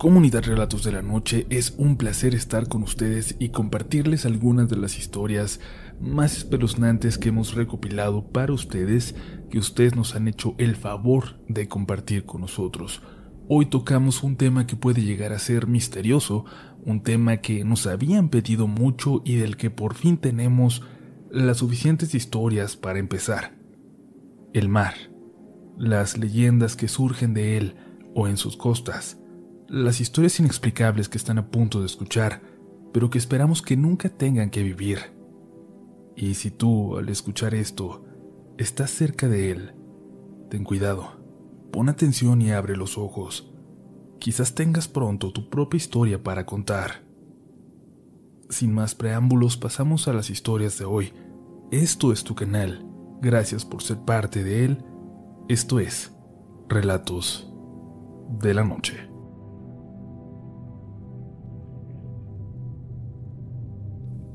Comunidad Relatos de la Noche, es un placer estar con ustedes y compartirles algunas de las historias más espeluznantes que hemos recopilado para ustedes que ustedes nos han hecho el favor de compartir con nosotros. Hoy tocamos un tema que puede llegar a ser misterioso, un tema que nos habían pedido mucho y del que por fin tenemos las suficientes historias para empezar. El mar, las leyendas que surgen de él o en sus costas, las historias inexplicables que están a punto de escuchar, pero que esperamos que nunca tengan que vivir. Y si tú, al escuchar esto, estás cerca de él, ten cuidado, pon atención y abre los ojos. Quizás tengas pronto tu propia historia para contar. Sin más preámbulos, pasamos a las historias de hoy. Esto es tu canal. Gracias por ser parte de él. Esto es Relatos de la Noche.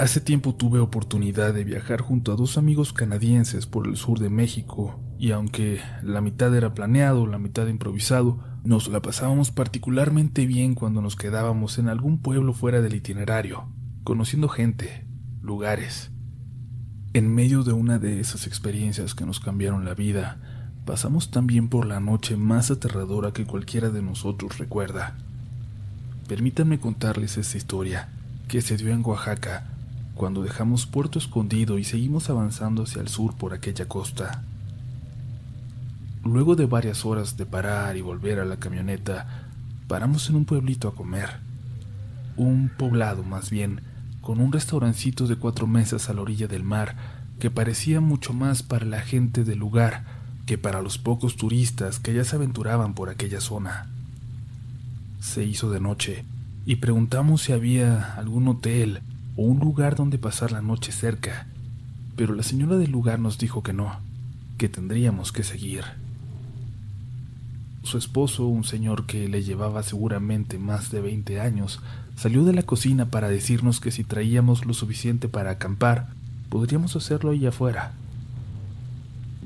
Hace tiempo tuve oportunidad de viajar junto a dos amigos canadienses por el sur de México, y aunque la mitad era planeado, la mitad improvisado, nos la pasábamos particularmente bien cuando nos quedábamos en algún pueblo fuera del itinerario, conociendo gente, lugares. En medio de una de esas experiencias que nos cambiaron la vida, pasamos también por la noche más aterradora que cualquiera de nosotros recuerda. Permítanme contarles esta historia, que se dio en Oaxaca, cuando dejamos Puerto Escondido y seguimos avanzando hacia el sur por aquella costa. Luego de varias horas de parar y volver a la camioneta, paramos en un pueblito a comer. Un poblado más bien, con un restaurancito de cuatro mesas a la orilla del mar que parecía mucho más para la gente del lugar que para los pocos turistas que ya se aventuraban por aquella zona. Se hizo de noche y preguntamos si había algún hotel un lugar donde pasar la noche cerca, pero la señora del lugar nos dijo que no, que tendríamos que seguir. Su esposo, un señor que le llevaba seguramente más de 20 años, salió de la cocina para decirnos que si traíamos lo suficiente para acampar, podríamos hacerlo ahí afuera.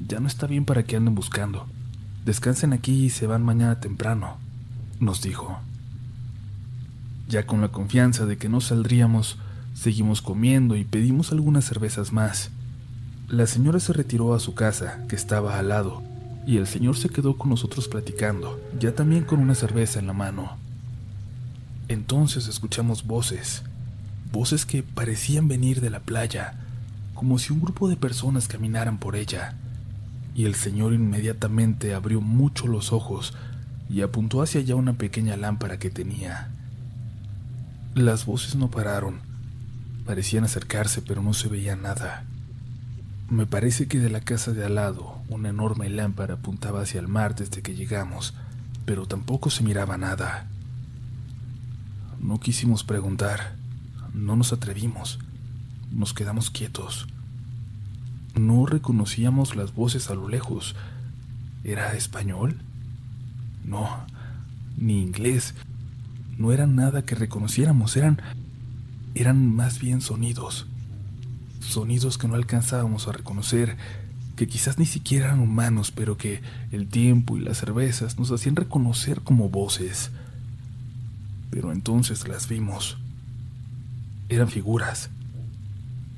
Ya no está bien para que anden buscando. Descansen aquí y se van mañana temprano, nos dijo. Ya con la confianza de que no saldríamos, Seguimos comiendo y pedimos algunas cervezas más. La señora se retiró a su casa, que estaba al lado, y el señor se quedó con nosotros platicando, ya también con una cerveza en la mano. Entonces escuchamos voces, voces que parecían venir de la playa, como si un grupo de personas caminaran por ella. Y el señor inmediatamente abrió mucho los ojos y apuntó hacia allá una pequeña lámpara que tenía. Las voces no pararon Parecían acercarse, pero no se veía nada. Me parece que de la casa de al lado una enorme lámpara apuntaba hacia el mar desde que llegamos, pero tampoco se miraba nada. No quisimos preguntar, no nos atrevimos, nos quedamos quietos. No reconocíamos las voces a lo lejos. ¿Era español? No, ni inglés. No era nada que reconociéramos, eran eran más bien sonidos, sonidos que no alcanzábamos a reconocer, que quizás ni siquiera eran humanos, pero que el tiempo y las cervezas nos hacían reconocer como voces. Pero entonces las vimos. Eran figuras,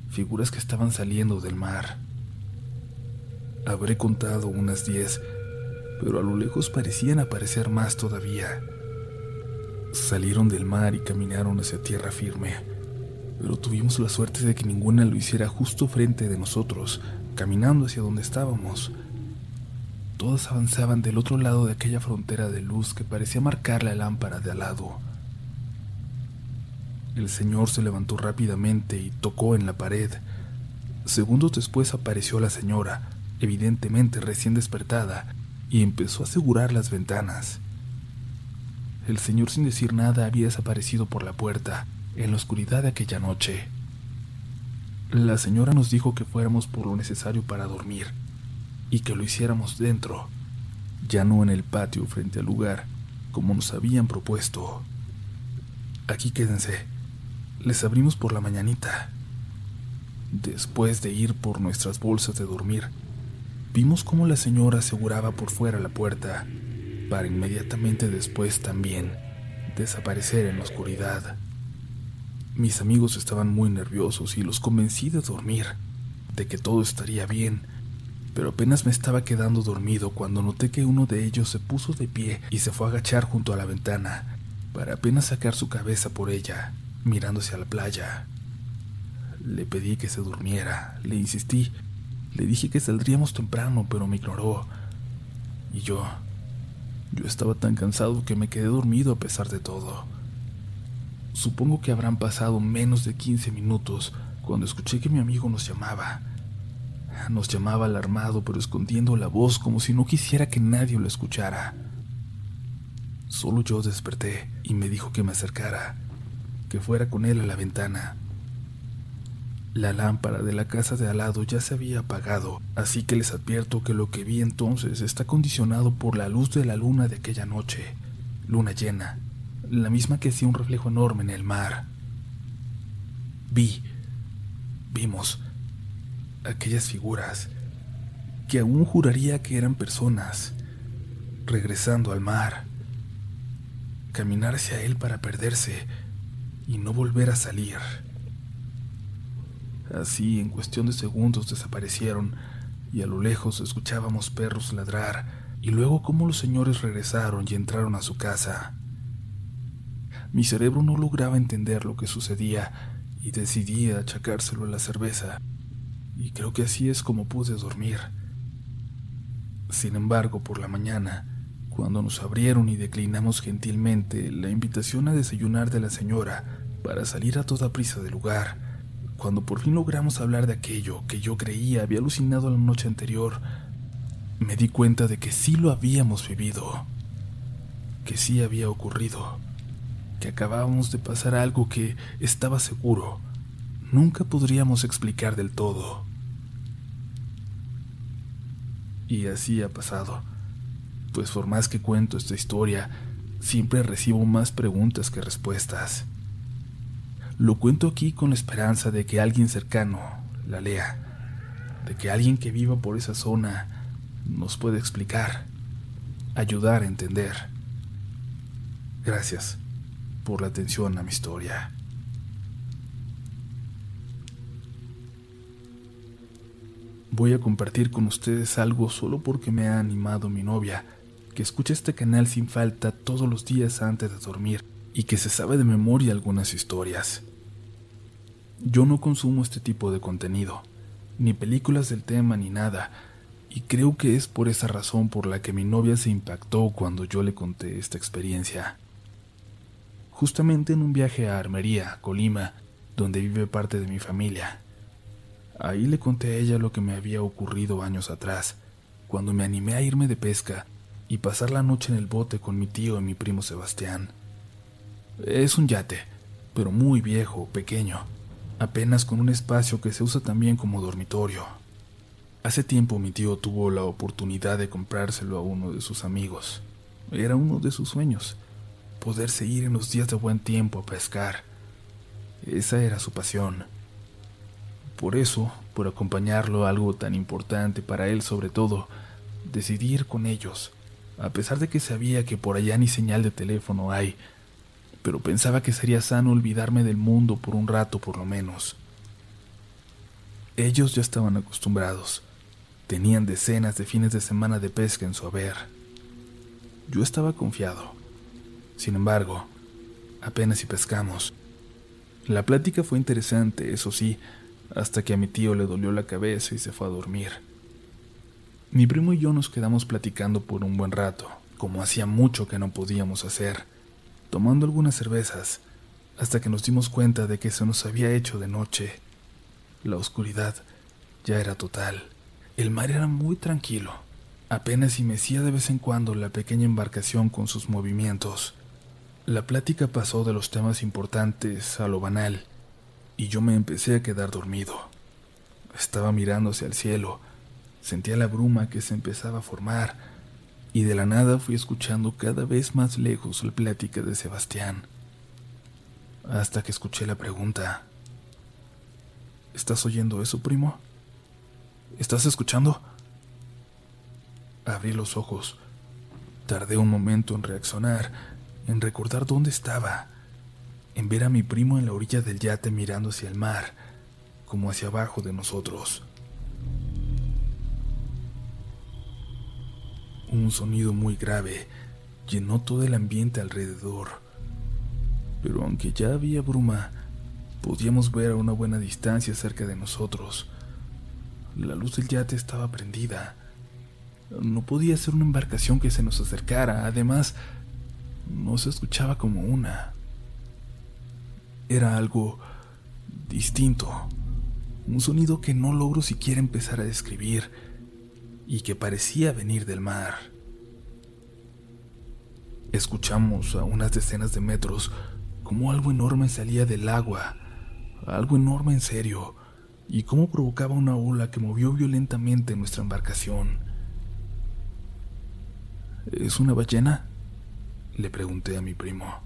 figuras que estaban saliendo del mar. Habré contado unas diez, pero a lo lejos parecían aparecer más todavía. Salieron del mar y caminaron hacia tierra firme pero tuvimos la suerte de que ninguna lo hiciera justo frente de nosotros, caminando hacia donde estábamos. Todas avanzaban del otro lado de aquella frontera de luz que parecía marcar la lámpara de al lado. El señor se levantó rápidamente y tocó en la pared. Segundos después apareció la señora, evidentemente recién despertada, y empezó a asegurar las ventanas. El señor sin decir nada había desaparecido por la puerta, en la oscuridad de aquella noche. La señora nos dijo que fuéramos por lo necesario para dormir y que lo hiciéramos dentro, ya no en el patio frente al lugar, como nos habían propuesto. Aquí quédense, les abrimos por la mañanita. Después de ir por nuestras bolsas de dormir, vimos cómo la señora aseguraba por fuera la puerta, para inmediatamente después también desaparecer en la oscuridad. Mis amigos estaban muy nerviosos y los convencí de dormir, de que todo estaría bien, pero apenas me estaba quedando dormido cuando noté que uno de ellos se puso de pie y se fue a agachar junto a la ventana, para apenas sacar su cabeza por ella, mirándose a la playa. Le pedí que se durmiera, le insistí, le dije que saldríamos temprano, pero me ignoró. Y yo, yo estaba tan cansado que me quedé dormido a pesar de todo. Supongo que habrán pasado menos de 15 minutos cuando escuché que mi amigo nos llamaba. Nos llamaba alarmado pero escondiendo la voz como si no quisiera que nadie lo escuchara. Solo yo desperté y me dijo que me acercara, que fuera con él a la ventana. La lámpara de la casa de al lado ya se había apagado, así que les advierto que lo que vi entonces está condicionado por la luz de la luna de aquella noche, luna llena, la misma que hacía un reflejo enorme en el mar. Vi, vimos aquellas figuras que aún juraría que eran personas, regresando al mar, caminar hacia él para perderse y no volver a salir. Así, en cuestión de segundos desaparecieron y a lo lejos escuchábamos perros ladrar y luego cómo los señores regresaron y entraron a su casa. Mi cerebro no lograba entender lo que sucedía y decidí achacárselo a la cerveza, y creo que así es como pude dormir. Sin embargo, por la mañana, cuando nos abrieron y declinamos gentilmente la invitación a desayunar de la señora para salir a toda prisa del lugar, cuando por fin logramos hablar de aquello que yo creía había alucinado la noche anterior, me di cuenta de que sí lo habíamos vivido, que sí había ocurrido, que acabábamos de pasar algo que estaba seguro, nunca podríamos explicar del todo. Y así ha pasado, pues por más que cuento esta historia, siempre recibo más preguntas que respuestas. Lo cuento aquí con la esperanza de que alguien cercano la lea, de que alguien que viva por esa zona nos pueda explicar, ayudar a entender. Gracias por la atención a mi historia. Voy a compartir con ustedes algo solo porque me ha animado mi novia, que escucha este canal sin falta todos los días antes de dormir y que se sabe de memoria algunas historias. Yo no consumo este tipo de contenido, ni películas del tema ni nada, y creo que es por esa razón por la que mi novia se impactó cuando yo le conté esta experiencia. Justamente en un viaje a Armería, Colima, donde vive parte de mi familia. Ahí le conté a ella lo que me había ocurrido años atrás, cuando me animé a irme de pesca y pasar la noche en el bote con mi tío y mi primo Sebastián. Es un yate, pero muy viejo, pequeño, apenas con un espacio que se usa también como dormitorio. Hace tiempo mi tío tuvo la oportunidad de comprárselo a uno de sus amigos. Era uno de sus sueños, poderse ir en los días de buen tiempo a pescar. Esa era su pasión. Por eso, por acompañarlo algo tan importante para él sobre todo, decidí ir con ellos, a pesar de que sabía que por allá ni señal de teléfono hay, pero pensaba que sería sano olvidarme del mundo por un rato por lo menos. Ellos ya estaban acostumbrados. Tenían decenas de fines de semana de pesca en su haber. Yo estaba confiado. Sin embargo, apenas si pescamos. La plática fue interesante, eso sí, hasta que a mi tío le dolió la cabeza y se fue a dormir. Mi primo y yo nos quedamos platicando por un buen rato, como hacía mucho que no podíamos hacer tomando algunas cervezas, hasta que nos dimos cuenta de que se nos había hecho de noche. La oscuridad ya era total. El mar era muy tranquilo. Apenas si mecía de vez en cuando la pequeña embarcación con sus movimientos. La plática pasó de los temas importantes a lo banal, y yo me empecé a quedar dormido. Estaba mirando hacia el cielo, sentía la bruma que se empezaba a formar, y de la nada fui escuchando cada vez más lejos la plática de Sebastián, hasta que escuché la pregunta. ¿Estás oyendo eso, primo? ¿Estás escuchando? Abrí los ojos. Tardé un momento en reaccionar en recordar dónde estaba, en ver a mi primo en la orilla del yate mirando hacia el mar, como hacia abajo de nosotros. Un sonido muy grave llenó todo el ambiente alrededor, pero aunque ya había bruma, podíamos ver a una buena distancia cerca de nosotros. La luz del yate estaba prendida. No podía ser una embarcación que se nos acercara, además, no se escuchaba como una. Era algo distinto, un sonido que no logro siquiera empezar a describir y que parecía venir del mar. Escuchamos a unas decenas de metros como algo enorme salía del agua, algo enorme en serio, y cómo provocaba una ola que movió violentamente nuestra embarcación. ¿Es una ballena? Le pregunté a mi primo.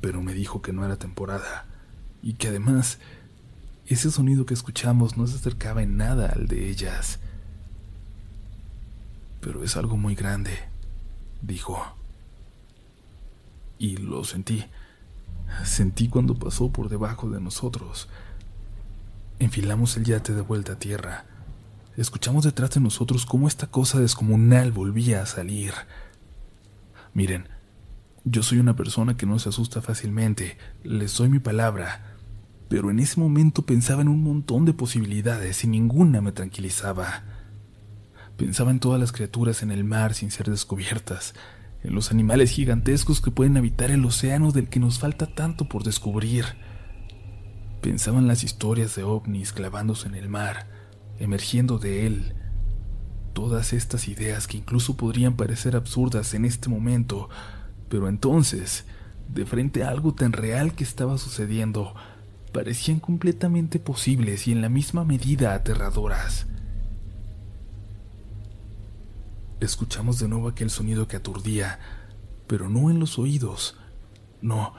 Pero me dijo que no era temporada, y que además ese sonido que escuchamos no se acercaba en nada al de ellas pero es algo muy grande, dijo. Y lo sentí. Sentí cuando pasó por debajo de nosotros. Enfilamos el yate de vuelta a tierra. Escuchamos detrás de nosotros cómo esta cosa descomunal volvía a salir. Miren, yo soy una persona que no se asusta fácilmente, les doy mi palabra, pero en ese momento pensaba en un montón de posibilidades y ninguna me tranquilizaba. Pensaba en todas las criaturas en el mar sin ser descubiertas, en los animales gigantescos que pueden habitar el océano del que nos falta tanto por descubrir. Pensaba en las historias de ovnis clavándose en el mar, emergiendo de él. Todas estas ideas que incluso podrían parecer absurdas en este momento, pero entonces, de frente a algo tan real que estaba sucediendo, parecían completamente posibles y en la misma medida aterradoras. Escuchamos de nuevo aquel sonido que aturdía, pero no en los oídos, no,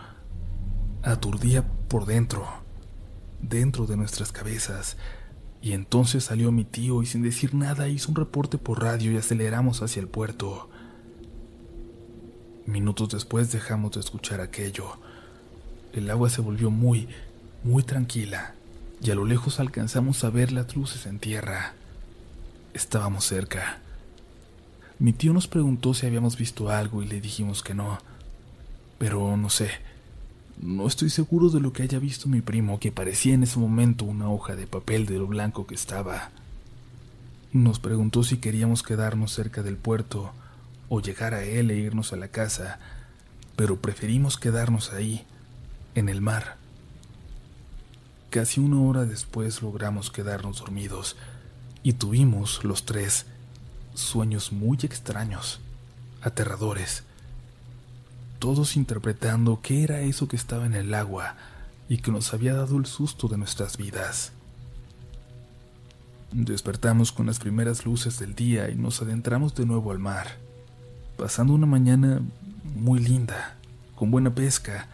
aturdía por dentro, dentro de nuestras cabezas. Y entonces salió mi tío y sin decir nada hizo un reporte por radio y aceleramos hacia el puerto. Minutos después dejamos de escuchar aquello. El agua se volvió muy, muy tranquila y a lo lejos alcanzamos a ver las luces en tierra. Estábamos cerca. Mi tío nos preguntó si habíamos visto algo y le dijimos que no. Pero no sé. No estoy seguro de lo que haya visto mi primo, que parecía en ese momento una hoja de papel de lo blanco que estaba. Nos preguntó si queríamos quedarnos cerca del puerto o llegar a él e irnos a la casa, pero preferimos quedarnos ahí, en el mar. Casi una hora después logramos quedarnos dormidos y tuvimos, los tres, sueños muy extraños, aterradores, todos interpretando qué era eso que estaba en el agua y que nos había dado el susto de nuestras vidas. Despertamos con las primeras luces del día y nos adentramos de nuevo al mar, pasando una mañana muy linda, con buena pesca,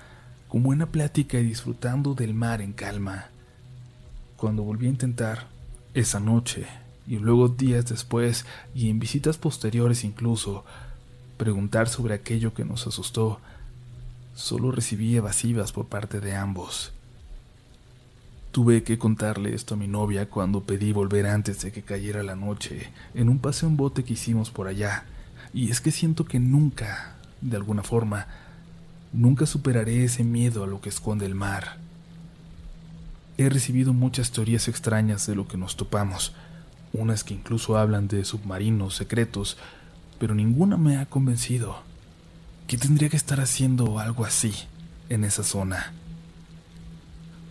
con buena plática y disfrutando del mar en calma. Cuando volví a intentar, esa noche, y luego días después y en visitas posteriores incluso, preguntar sobre aquello que nos asustó, solo recibí evasivas por parte de ambos. Tuve que contarle esto a mi novia cuando pedí volver antes de que cayera la noche, en un paseo en bote que hicimos por allá, y es que siento que nunca, de alguna forma, nunca superaré ese miedo a lo que esconde el mar. He recibido muchas teorías extrañas de lo que nos topamos, unas que incluso hablan de submarinos secretos, pero ninguna me ha convencido. ¿Qué tendría que estar haciendo algo así en esa zona?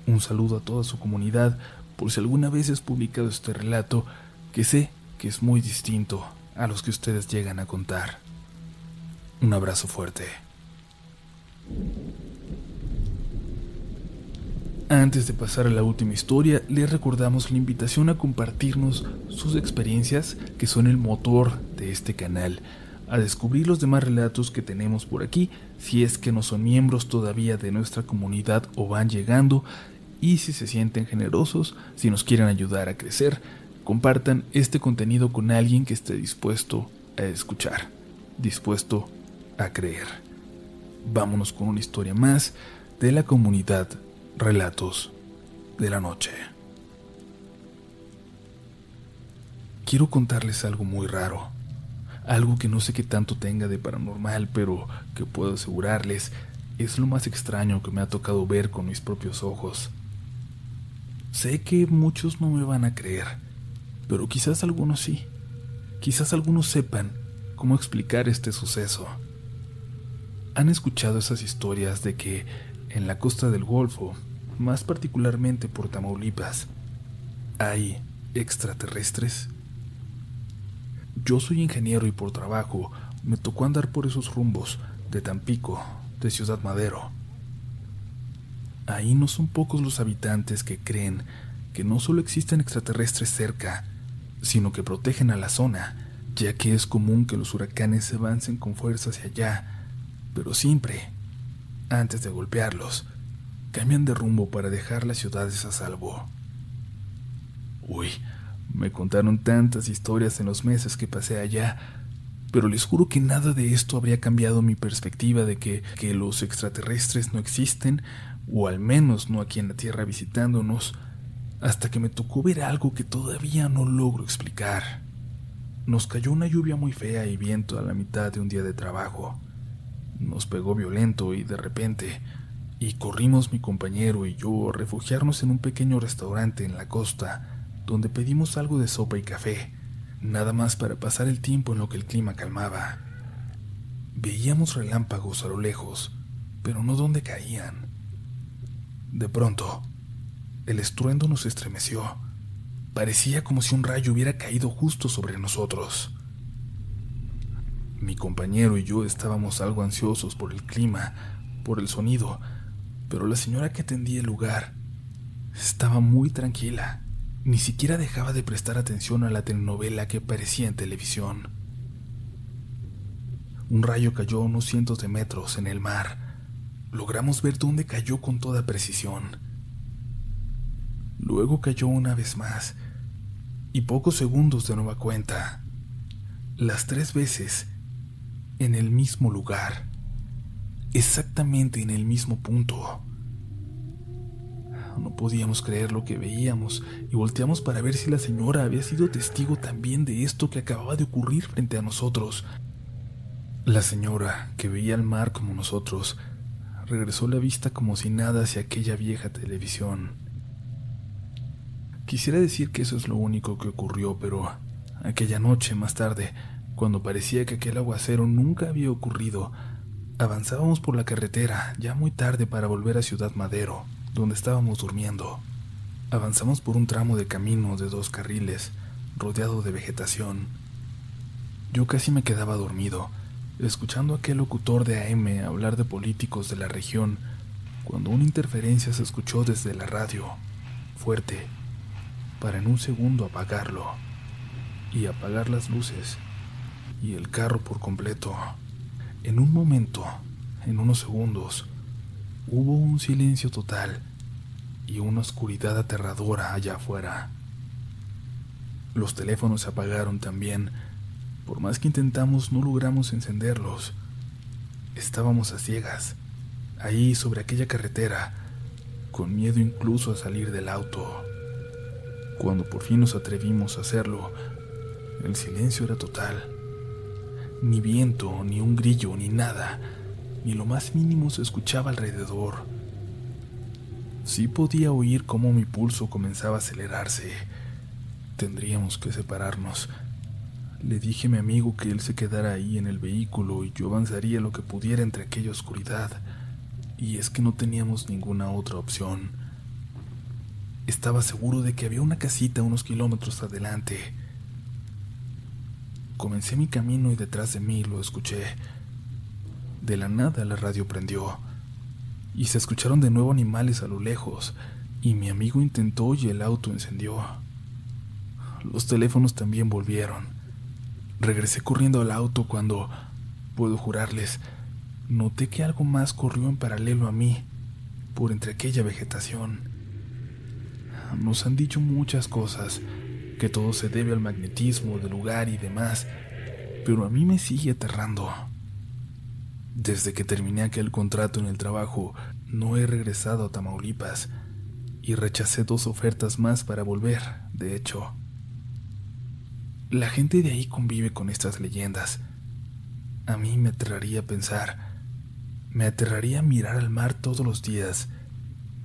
Un saludo a toda su comunidad por si alguna vez has publicado este relato que sé que es muy distinto a los que ustedes llegan a contar. Un abrazo fuerte. Antes de pasar a la última historia, les recordamos la invitación a compartirnos sus experiencias que son el motor de este canal, a descubrir los demás relatos que tenemos por aquí, si es que no son miembros todavía de nuestra comunidad o van llegando, y si se sienten generosos, si nos quieren ayudar a crecer, compartan este contenido con alguien que esté dispuesto a escuchar, dispuesto a creer. vámonos con una historia más de la comunidad Relatos de la Noche. Quiero contarles algo muy raro, algo que no sé qué tanto tenga de paranormal, pero que puedo asegurarles es lo más extraño que me ha tocado ver con mis propios ojos. Sé que muchos no me van a creer, pero quizás algunos sí. Quizás algunos sepan cómo explicar este suceso. ¿Han escuchado esas historias de que en la costa del Golfo, más particularmente por Tamaulipas, hay extraterrestres? Yo soy ingeniero y por trabajo me tocó andar por esos rumbos de Tampico, de Ciudad Madero. Ahí no son pocos los habitantes que creen que no solo existen extraterrestres cerca, sino que protegen a la zona, ya que es común que los huracanes se avancen con fuerza hacia allá, pero siempre, antes de golpearlos, cambian de rumbo para dejar las ciudades a salvo. Uy, me contaron tantas historias en los meses que pasé allá, pero les juro que nada de esto habría cambiado mi perspectiva de que, que los extraterrestres no existen, o al menos no aquí en la Tierra visitándonos, hasta que me tocó ver algo que todavía no logro explicar. Nos cayó una lluvia muy fea y viento a la mitad de un día de trabajo. Nos pegó violento y de repente, y corrimos mi compañero y yo a refugiarnos en un pequeño restaurante en la costa, donde pedimos algo de sopa y café, nada más para pasar el tiempo en lo que el clima calmaba. Veíamos relámpagos a lo lejos, pero no donde caían. De pronto, el estruendo nos estremeció. Parecía como si un rayo hubiera caído justo sobre nosotros. Mi compañero y yo estábamos algo ansiosos por el clima, por el sonido, pero la señora que atendía el lugar estaba muy tranquila. Ni siquiera dejaba de prestar atención a la telenovela que aparecía en televisión. Un rayo cayó a unos cientos de metros en el mar. Logramos ver dónde cayó con toda precisión. Luego cayó una vez más, y pocos segundos de nueva cuenta, las tres veces, en el mismo lugar, exactamente en el mismo punto. No podíamos creer lo que veíamos y volteamos para ver si la señora había sido testigo también de esto que acababa de ocurrir frente a nosotros. La señora, que veía el mar como nosotros, regresó la vista como si nada hacia aquella vieja televisión. Quisiera decir que eso es lo único que ocurrió, pero aquella noche más tarde, cuando parecía que aquel aguacero nunca había ocurrido, avanzábamos por la carretera, ya muy tarde para volver a Ciudad Madero, donde estábamos durmiendo. Avanzamos por un tramo de camino de dos carriles, rodeado de vegetación. Yo casi me quedaba dormido, escuchando a aquel locutor de AM hablar de políticos de la región, cuando una interferencia se escuchó desde la radio, fuerte, para en un segundo apagarlo y apagar las luces y el carro por completo. En un momento, en unos segundos, hubo un silencio total y una oscuridad aterradora allá afuera. Los teléfonos se apagaron también. Por más que intentamos, no logramos encenderlos. Estábamos a ciegas, ahí sobre aquella carretera, con miedo incluso a salir del auto. Cuando por fin nos atrevimos a hacerlo, el silencio era total. Ni viento, ni un grillo, ni nada, ni lo más mínimo se escuchaba alrededor. Sí podía oír cómo mi pulso comenzaba a acelerarse. Tendríamos que separarnos. Le dije a mi amigo que él se quedara ahí en el vehículo y yo avanzaría lo que pudiera entre aquella oscuridad. Y es que no teníamos ninguna otra opción. Estaba seguro de que había una casita unos kilómetros adelante. Comencé mi camino y detrás de mí lo escuché. De la nada la radio prendió y se escucharon de nuevo animales a lo lejos y mi amigo intentó y el auto encendió. Los teléfonos también volvieron. Regresé corriendo al auto cuando, puedo jurarles, noté que algo más corrió en paralelo a mí, por entre aquella vegetación. Nos han dicho muchas cosas, que todo se debe al magnetismo del lugar y demás, pero a mí me sigue aterrando. Desde que terminé aquel contrato en el trabajo, no he regresado a Tamaulipas y rechacé dos ofertas más para volver, de hecho. La gente de ahí convive con estas leyendas. A mí me aterraría pensar, me aterraría mirar al mar todos los días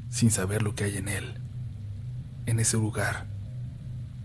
sin saber lo que hay en él, en ese lugar,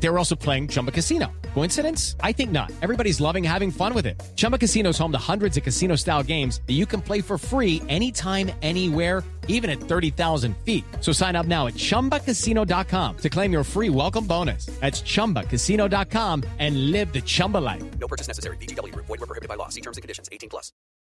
They were also playing Chumba Casino. Coincidence? I think not. Everybody's loving having fun with it. Chumba Casino is home to hundreds of casino style games that you can play for free anytime, anywhere, even at 30,000 feet. So sign up now at chumbacasino.com to claim your free welcome bonus. That's chumbacasino.com and live the Chumba life. No purchase necessary. BGW. Void prohibited by law. See terms and conditions. 18 plus.